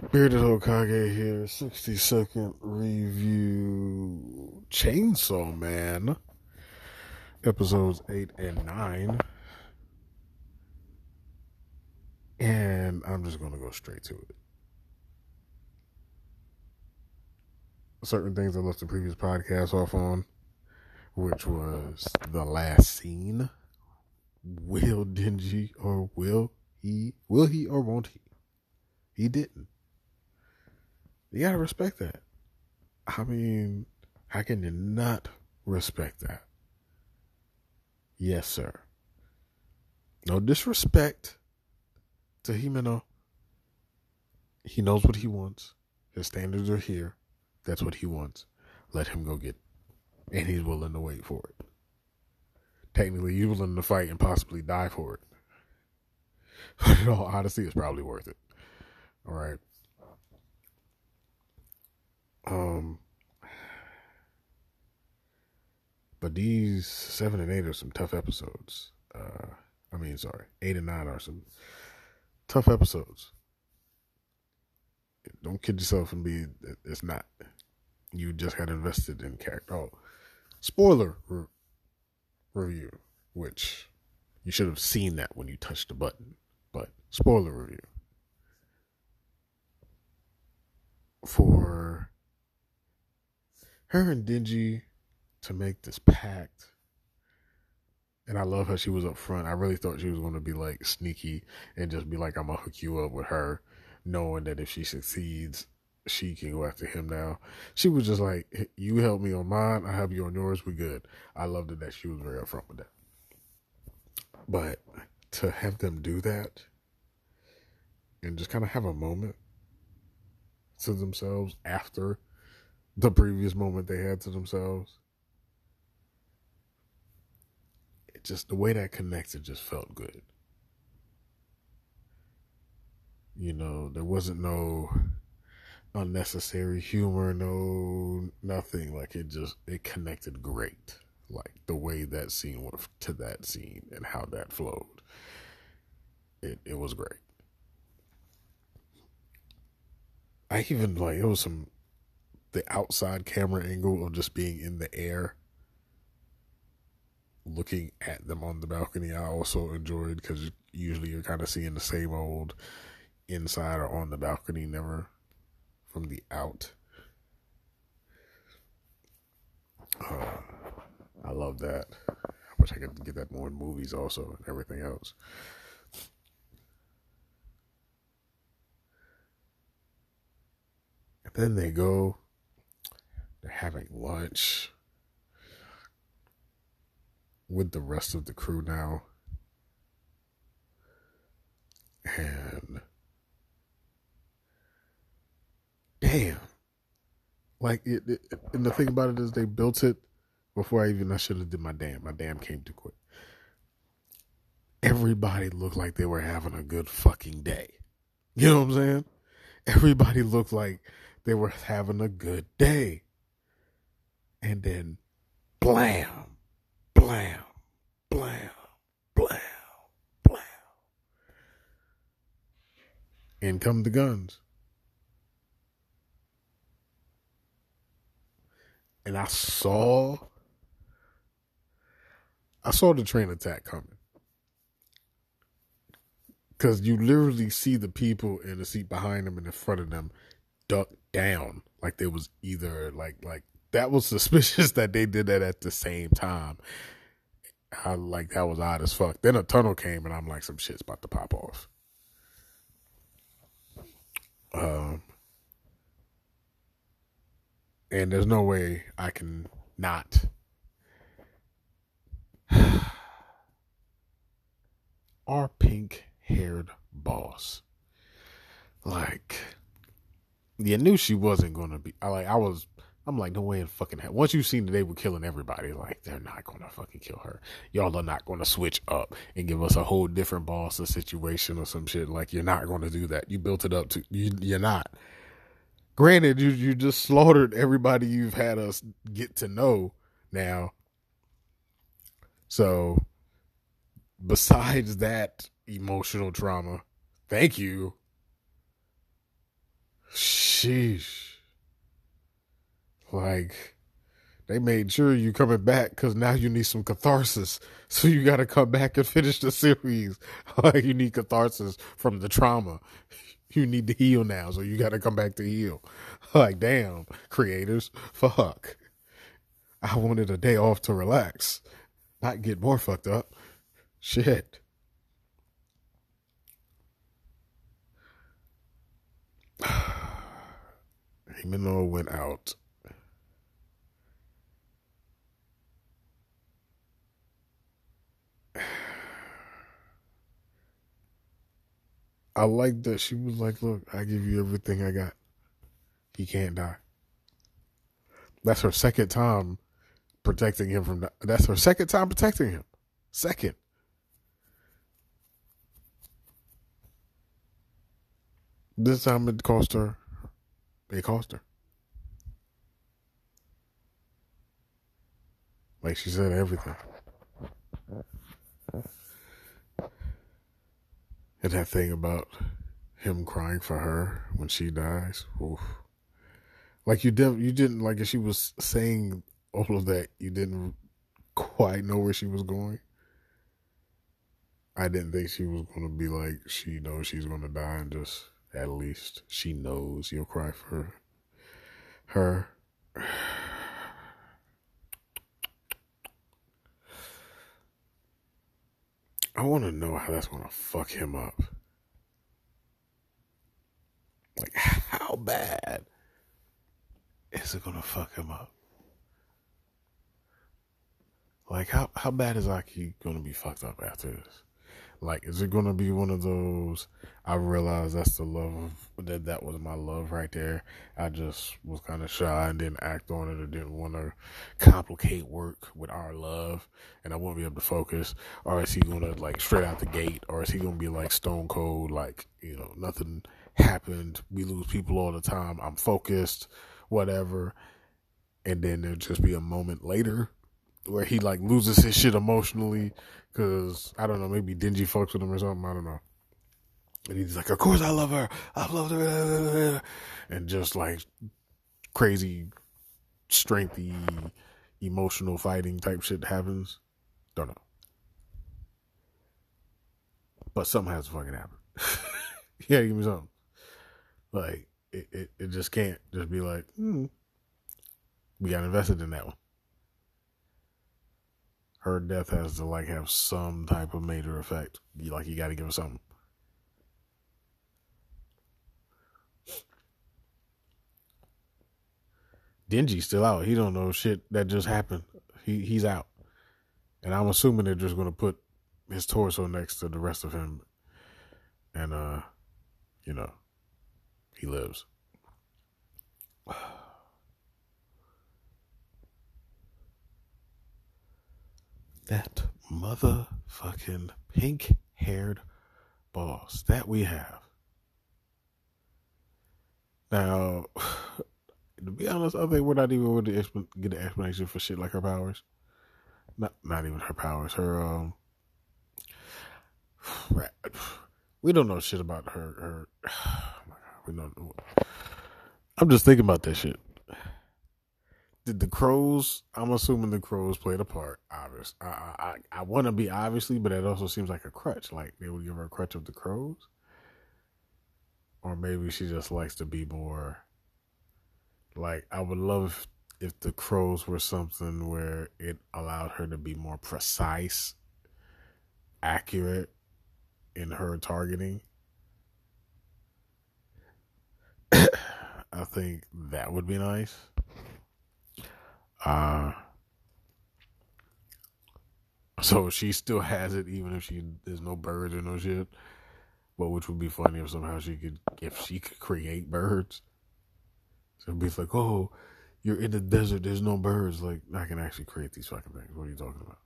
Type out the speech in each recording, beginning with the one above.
Bearded Hokage here, 60 second review Chainsaw Man, episodes 8 and 9. And I'm just going to go straight to it. Certain things I left the previous podcast off on, which was the last scene. Will Denji or will he, will he or won't he? He didn't. You gotta respect that. I mean, how can you not respect that? Yes, sir. No disrespect to Himeno. He knows what he wants. His standards are here. That's what he wants. Let him go get it. And he's willing to wait for it. Technically, he's willing to fight and possibly die for it. But in all honesty, it's probably worth it. All right. Um, but these seven and eight are some tough episodes. Uh, I mean, sorry, eight and nine are some tough episodes. Don't kid yourself and be. It's not. You just got invested in character. Oh, spoiler re- review, which you should have seen that when you touched the button. But spoiler review for her and Denji to make this pact. And I love how she was up front. I really thought she was going to be like sneaky and just be like, I'm going to hook you up with her, knowing that if she succeeds, she can go after him now. She was just like, You help me on mine, I help you on yours, we good. I loved it that she was very upfront with that. But to have them do that and just kind of have a moment to themselves after the previous moment they had to themselves. It just the way that connected just felt good. You know, there wasn't no unnecessary humor, no nothing. Like it just it connected great. Like the way that scene went to that scene and how that flowed. It it was great. I even like it was some the outside camera angle of just being in the air looking at them on the balcony I also enjoyed because usually you're kind of seeing the same old inside or on the balcony never from the out. Uh, I love that. I wish I could get that more in movies also and everything else. And then they go they're having lunch with the rest of the crew now. And damn. Like it, it, and the thing about it is they built it before I even I should have did my damn. My damn came too quick. Everybody looked like they were having a good fucking day. You know what I'm saying? Everybody looked like they were having a good day and then blam, blam, blam, blam, blam. In come the guns. And I saw I saw the train attack coming. Cause you literally see the people in the seat behind them and in front of them duck down. Like there was either like like that was suspicious that they did that at the same time. I like that was odd as fuck. Then a tunnel came and I'm like, some shit's about to pop off. Um, and there's no way I can not. Our pink haired boss. Like, you knew she wasn't going to be. I like, I was I'm like, no way in fucking hell. Once you've seen that they were killing everybody, like they're not gonna fucking kill her. Y'all are not gonna switch up and give us a whole different boss or situation or some shit. Like you're not gonna do that. You built it up to you. You're not. Granted, you you just slaughtered everybody you've had us get to know now. So, besides that emotional trauma, thank you sheesh. Like, they made sure you coming back because now you need some catharsis. So you got to come back and finish the series. Like, you need catharsis from the trauma. You need to heal now, so you got to come back to heal. Like, damn, creators, fuck. I wanted a day off to relax, not get more fucked up. Shit. Himeno went out. I like that she was like, "Look, I give you everything I got. He can't die." That's her second time protecting him from. That. That's her second time protecting him. Second. This time it cost her. It cost her. Like she said, everything. And that thing about him crying for her when she dies. Oof. Like you didn't, you didn't like if she was saying all of that, you didn't quite know where she was going. I didn't think she was gonna be like she knows she's gonna die and just at least she knows you'll cry for her. I want to know how that's going to fuck him up. Like, how bad is it going to fuck him up? Like, how, how bad is Aki going to be fucked up after this? Like, is it gonna be one of those? I realized that's the love that that was my love right there. I just was kind of shy and didn't act on it, or didn't want to complicate work with our love, and I won't be able to focus. Or is he gonna like straight out the gate, or is he gonna be like stone cold, like you know nothing happened? We lose people all the time. I'm focused, whatever, and then there'll just be a moment later where he like loses his shit emotionally because I don't know, maybe Denji fucks with him or something. I don't know. And he's like, "Of course I love her. I love her," and just like crazy, strengthy, emotional fighting type shit happens. Don't know, but something has to fucking happen. yeah, give me something. Like it, it, it just can't just be like, hmm, we got invested in that one her death has to like have some type of major effect. You like you got to give her something. Denji's still out. He don't know shit that just happened. He he's out, and I'm assuming they're just gonna put his torso next to the rest of him, and uh, you know, he lives. That motherfucking pink haired boss that we have. Now, to be honest, I think we're not even going to get an explanation for shit like her powers. Not, not even her powers. Her, um, we don't know shit about her. Her, oh god, we don't. I'm just thinking about that shit did the crows? I'm assuming the crows played a part. Obvious. I I, I want to be obviously, but it also seems like a crutch. Like they would give her a crutch of the crows, or maybe she just likes to be more. Like I would love if the crows were something where it allowed her to be more precise, accurate in her targeting. I think that would be nice. Uh, so she still has it, even if she there's no birds or no shit. But which would be funny if somehow she could, if she could create birds. So it'd be like, oh, you're in the desert, there's no birds. Like I can actually create these fucking things. What are you talking about?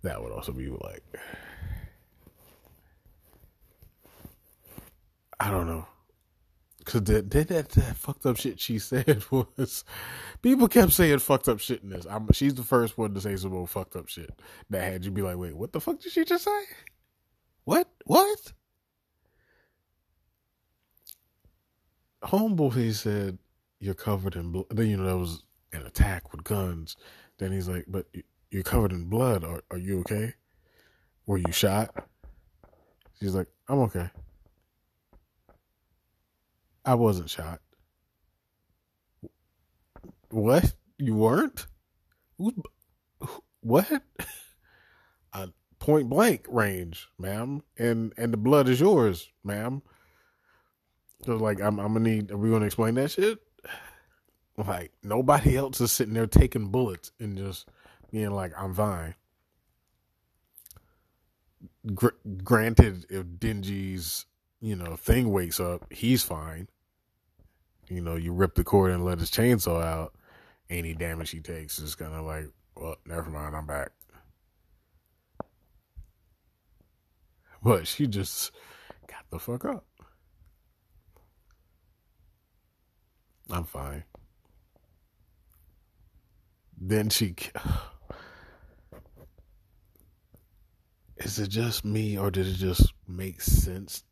That would also be like, I don't know. Cause that, that, that, that fucked up shit she said was, people kept saying fucked up shit in this. I'm, she's the first one to say some more fucked up shit that had you be like, wait, what the fuck did she just say? What? What? homeboy said you're covered in blood. Then you know that was an attack with guns. Then he's like, but you're covered in blood. Are are you okay? Were you shot? She's like, I'm okay. I wasn't shot. What? You weren't? What? A point blank range, ma'am, and and the blood is yours, ma'am. So like, I'm I'm gonna need. Are we gonna explain that shit? Like nobody else is sitting there taking bullets and just being like, I'm fine. Gr- granted, if Denji's you know thing wakes up, he's fine. You know, you rip the cord and let his chainsaw out. Any damage he takes is kind of like, well, never mind, I'm back. But she just got the fuck up. I'm fine. Then she. Is it just me, or did it just make sense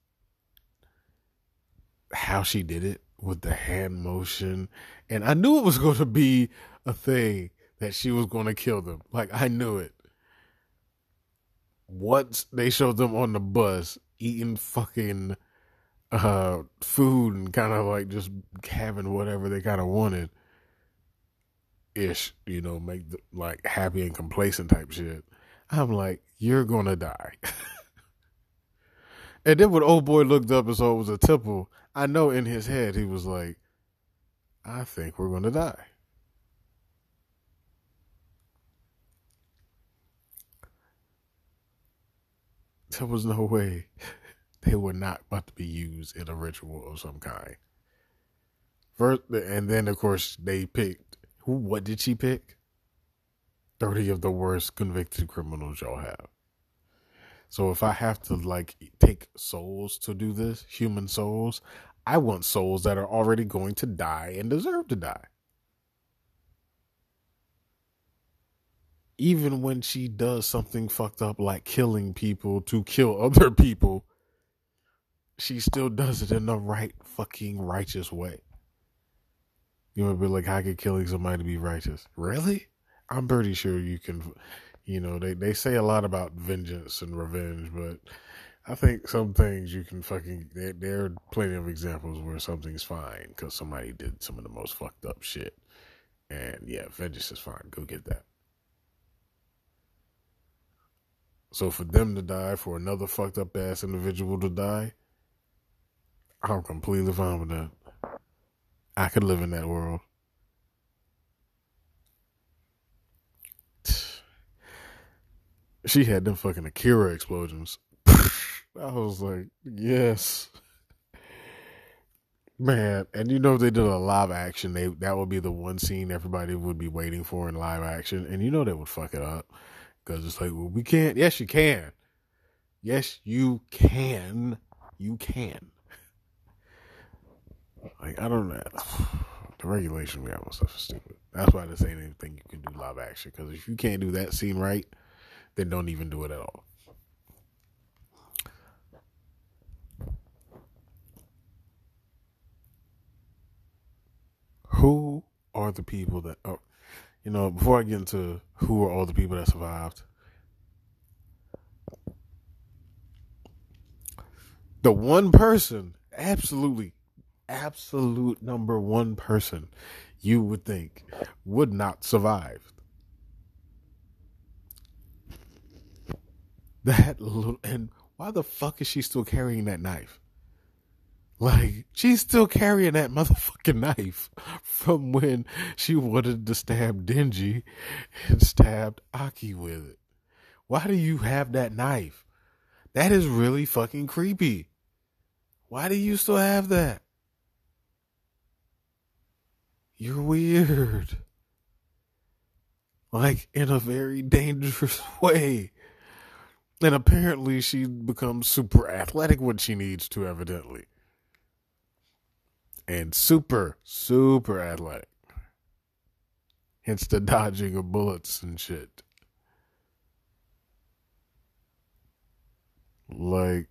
how she did it with the hand motion? And I knew it was going to be a thing that she was going to kill them. Like, I knew it. Once they showed them on the bus eating fucking uh, food and kind of like just having whatever they kind of wanted ish, you know, make the, like happy and complacent type shit. I'm like, you're gonna die. and then when old boy looked up and saw it was a temple, I know in his head he was like, I think we're gonna die. There was no way they were not about to be used in a ritual of some kind. First, and then of course they picked who? What did she pick? Thirty of the worst convicted criminals y'all have. So if I have to like take souls to do this, human souls, I want souls that are already going to die and deserve to die. Even when she does something fucked up like killing people to kill other people, she still does it in the right fucking righteous way. You would be like, how could killing somebody be righteous? Really? I'm pretty sure you can, you know, they, they say a lot about vengeance and revenge, but I think some things you can fucking, there, there are plenty of examples where something's fine because somebody did some of the most fucked up shit. And yeah, vengeance is fine. Go get that. So for them to die, for another fucked up ass individual to die, I'm completely fine with that. I could live in that world. She had them fucking Akira explosions. I was like, yes. Man, and you know if they did a live action, they that would be the one scene everybody would be waiting for in live action, and you know they would fuck it up because it's like, well, we can't. Yes, you can. Yes, you can. You can. Like I don't know. The regulation we have on stuff is stupid. That's why this ain't anything you can do live action. Because if you can't do that scene right, then don't even do it at all. Who are the people that? Oh, you know, before I get into who are all the people that survived, the one person absolutely absolute number one person you would think would not survive. That little, and why the fuck is she still carrying that knife? Like, she's still carrying that motherfucking knife from when she wanted to stab Denji and stabbed Aki with it. Why do you have that knife? That is really fucking creepy. Why do you still have that? You're weird. Like in a very dangerous way. And apparently she becomes super athletic when she needs to, evidently. And super, super athletic. Hence the dodging of bullets and shit. Like,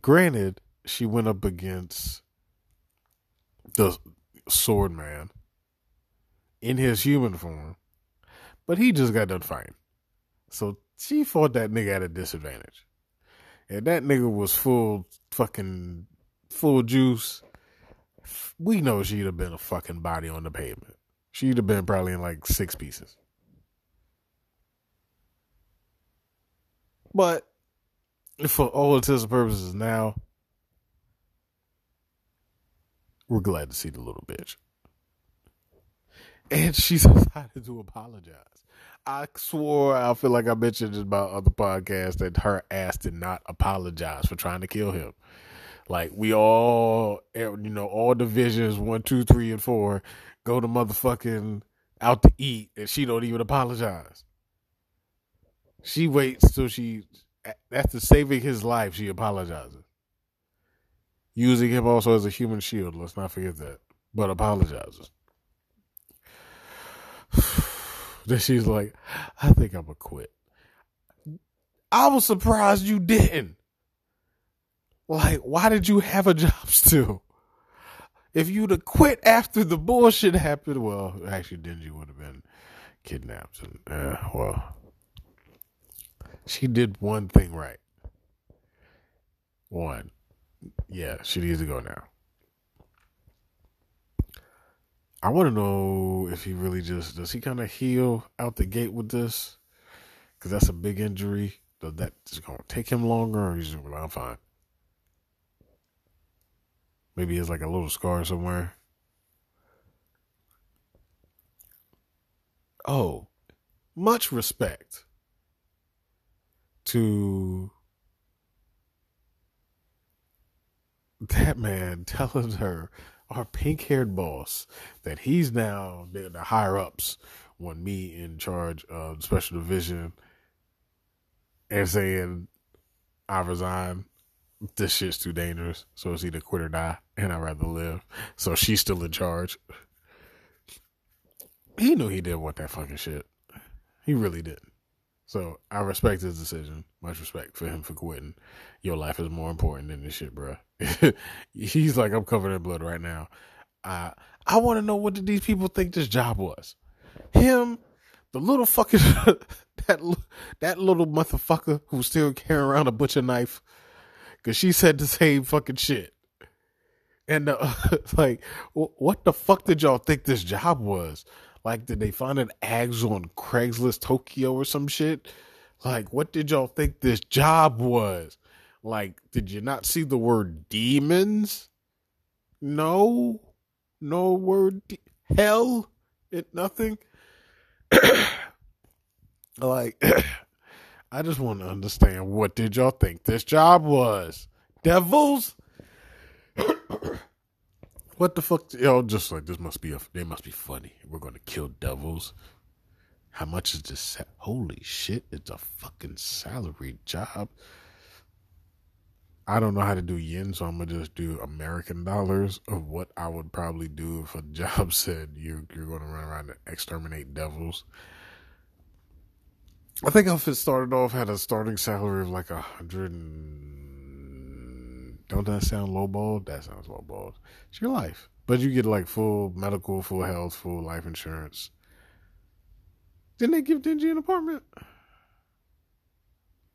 granted, she went up against the sword man in his human form, but he just got done fighting. So she fought that nigga at a disadvantage. And that nigga was full fucking full juice. We know she'd have been a fucking body on the pavement. She'd have been probably in like six pieces. But for all intents and purposes now, we're glad to see the little bitch. And she decided to apologize. I swore I feel like I mentioned about other podcasts that her ass did not apologize for trying to kill him. Like we all, eh, you know, all divisions one, two, three, and four go to motherfucking out to eat, and she don't even apologize. She waits till she, after saving his life, she apologizes. Using him also as a human shield. Let's not forget that, but apologizes. Then she's like, I think I'm gonna quit. I was surprised you didn't. Like, why did you have a job still? If you'd have quit after the bullshit happened, well, actually, Denji would have been kidnapped. And, uh, well, she did one thing right. One. Yeah, she needs to go now. I want to know if he really just does he kind of heal out the gate with this because that's a big injury. Does that just gonna take him longer, or he's just like, I'm fine? Maybe it's like a little scar somewhere. Oh, much respect to that man telling her our pink haired boss that he's now the, the higher ups want me in charge of special division and saying I resign. This shit's too dangerous. So it's either quit or die, and I'd rather live. So she's still in charge. He knew he didn't want that fucking shit. He really didn't. So I respect his decision. Much respect for him for quitting. Your life is more important than this shit, bro. He's like, I'm covered in blood right now. I I want to know what did these people think this job was? Him, the little fucking that that little motherfucker who's still carrying around a butcher knife, because she said the same fucking shit. And uh, like, what the fuck did y'all think this job was? Like, did they find an ads on Craigslist Tokyo or some shit? Like, what did y'all think this job was? Like, did you not see the word demons? No, no word de- hell. It nothing. like, I just want to understand what did y'all think this job was? Devils? what the fuck? Y'all just like this must be a. They must be funny. We're gonna kill devils. How much is this? Holy shit! It's a fucking salary job. I don't know how to do yen, so I'm gonna just do American dollars of what I would probably do if a job said you're you're gonna run around and exterminate devils. I think if it started off had a starting salary of like a hundred and don't that sound lowballed? That sounds lowballed. It's your life, but you get like full medical, full health, full life insurance. Didn't they give Denji an apartment?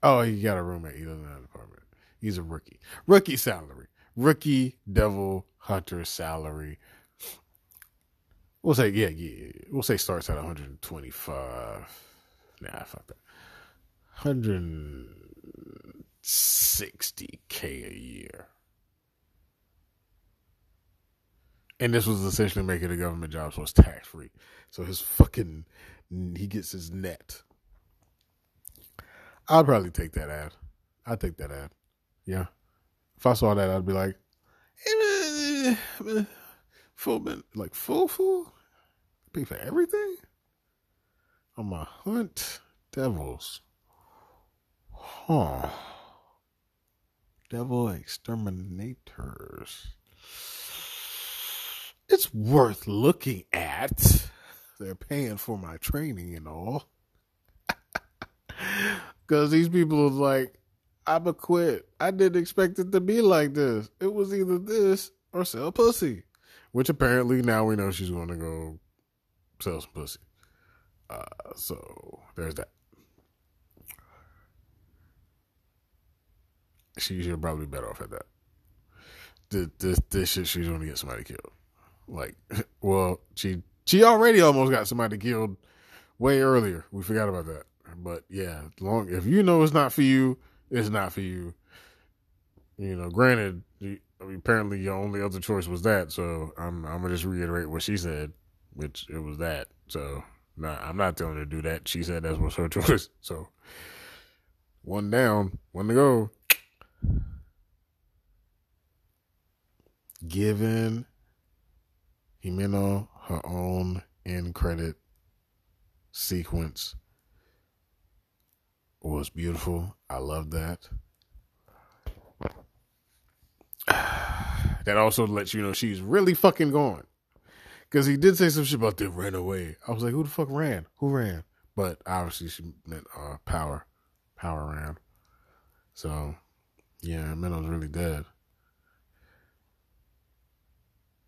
Oh, he got a roommate. He doesn't have an apartment. He's a rookie. Rookie salary. Rookie Devil Hunter salary. We'll say, yeah, yeah. We'll say starts at 125. Nah, fuck that. 160K a year. And this was essentially making a government job, so it's tax free. So his fucking, he gets his net. I'll probably take that ad. I'll take that ad. Yeah. If I saw that, I'd be like, eh, full, man, like full, full, pay for everything. I'm a hunt, devils. Huh. Devil exterminators. It's worth looking at. They're paying for my training and all. Because these people are like, I'ma quit. I didn't expect it to be like this. It was either this or sell pussy. which apparently now we know she's going to go sell some pussy. Uh, so there's that. She should probably be better off at that. This, this, this shit, she's to get somebody killed. Like, well, she she already almost got somebody killed way earlier. We forgot about that. But yeah, long if you know it's not for you, it's not for you. You know, granted, you, apparently your only other choice was that. So I'm I'm gonna just reiterate what she said, which it was that. So nah, I'm not telling her to do that. She said that was her choice. So one down, one to go. Given Himeno her own end credit sequence was beautiful. I love that. that also lets you know she's really fucking gone. Because he did say some shit about they ran away. I was like, who the fuck ran? Who ran? But obviously she meant uh, power. Power ran. So, yeah, Minno's really dead.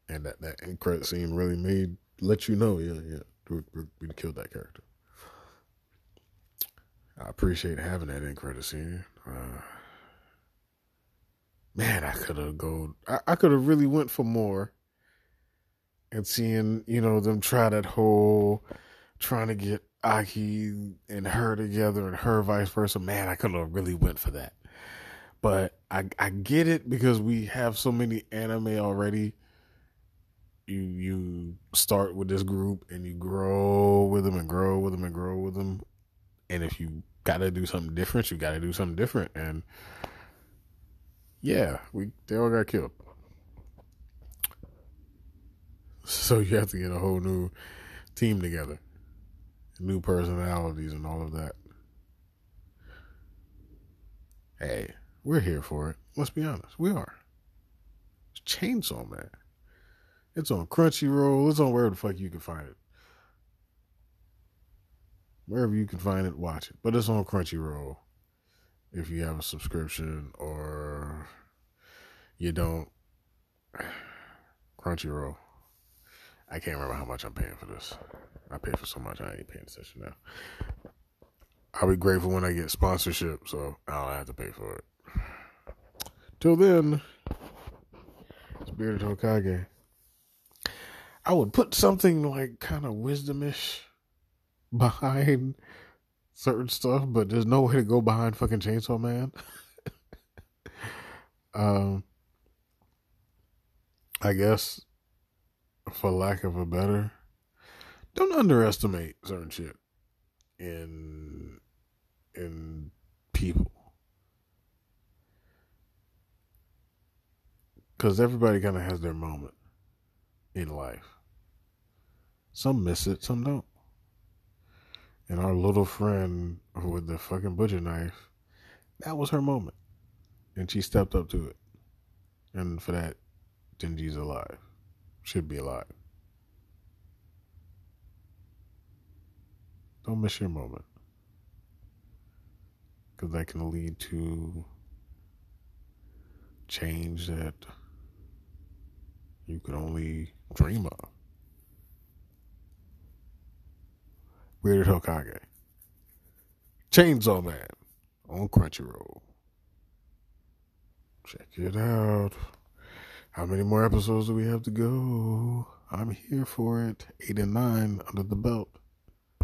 And that, that end credit scene really made, let you know, yeah, yeah, we, we killed that character. I appreciate having that end credit scene. Uh, man, I could have go. I, I could have really went for more. And seeing, you know, them try that whole trying to get Aki and her together and her vice versa. Man, I could have really went for that. But I I get it because we have so many anime already. You you start with this group and you grow with them and grow with them and grow with them. And if you gotta do something different, you gotta do something different. And yeah, we they all got killed. So you have to get a whole new team together, new personalities, and all of that. Hey, we're here for it. Let's be honest, we are. It's Chainsaw Man. It's on Crunchyroll. It's on wherever the fuck you can find it. Wherever you can find it, watch it. But it's on Crunchyroll if you have a subscription or you don't. Crunchyroll. I can't remember how much I'm paying for this. I pay for so much, I ain't paying attention now. I'll be grateful when I get sponsorship, so I don't have to pay for it. Till then, it's Bearded Hokage. I would put something like kind of wisdomish behind certain stuff, but there's no way to go behind fucking Chainsaw Man. um, I guess, for lack of a better, don't underestimate certain shit in in people. Because everybody kind of has their moment in life. Some miss it, some don't. And our little friend with the fucking butcher knife, that was her moment. And she stepped up to it. And for that, Denji's alive. Should be alive. Don't miss your moment. Because that can lead to change that you could only dream of. Bearded Hokage. Chainsaw Man on Crunchyroll. Check it out. How many more episodes do we have to go? I'm here for it. Eight and nine under the belt.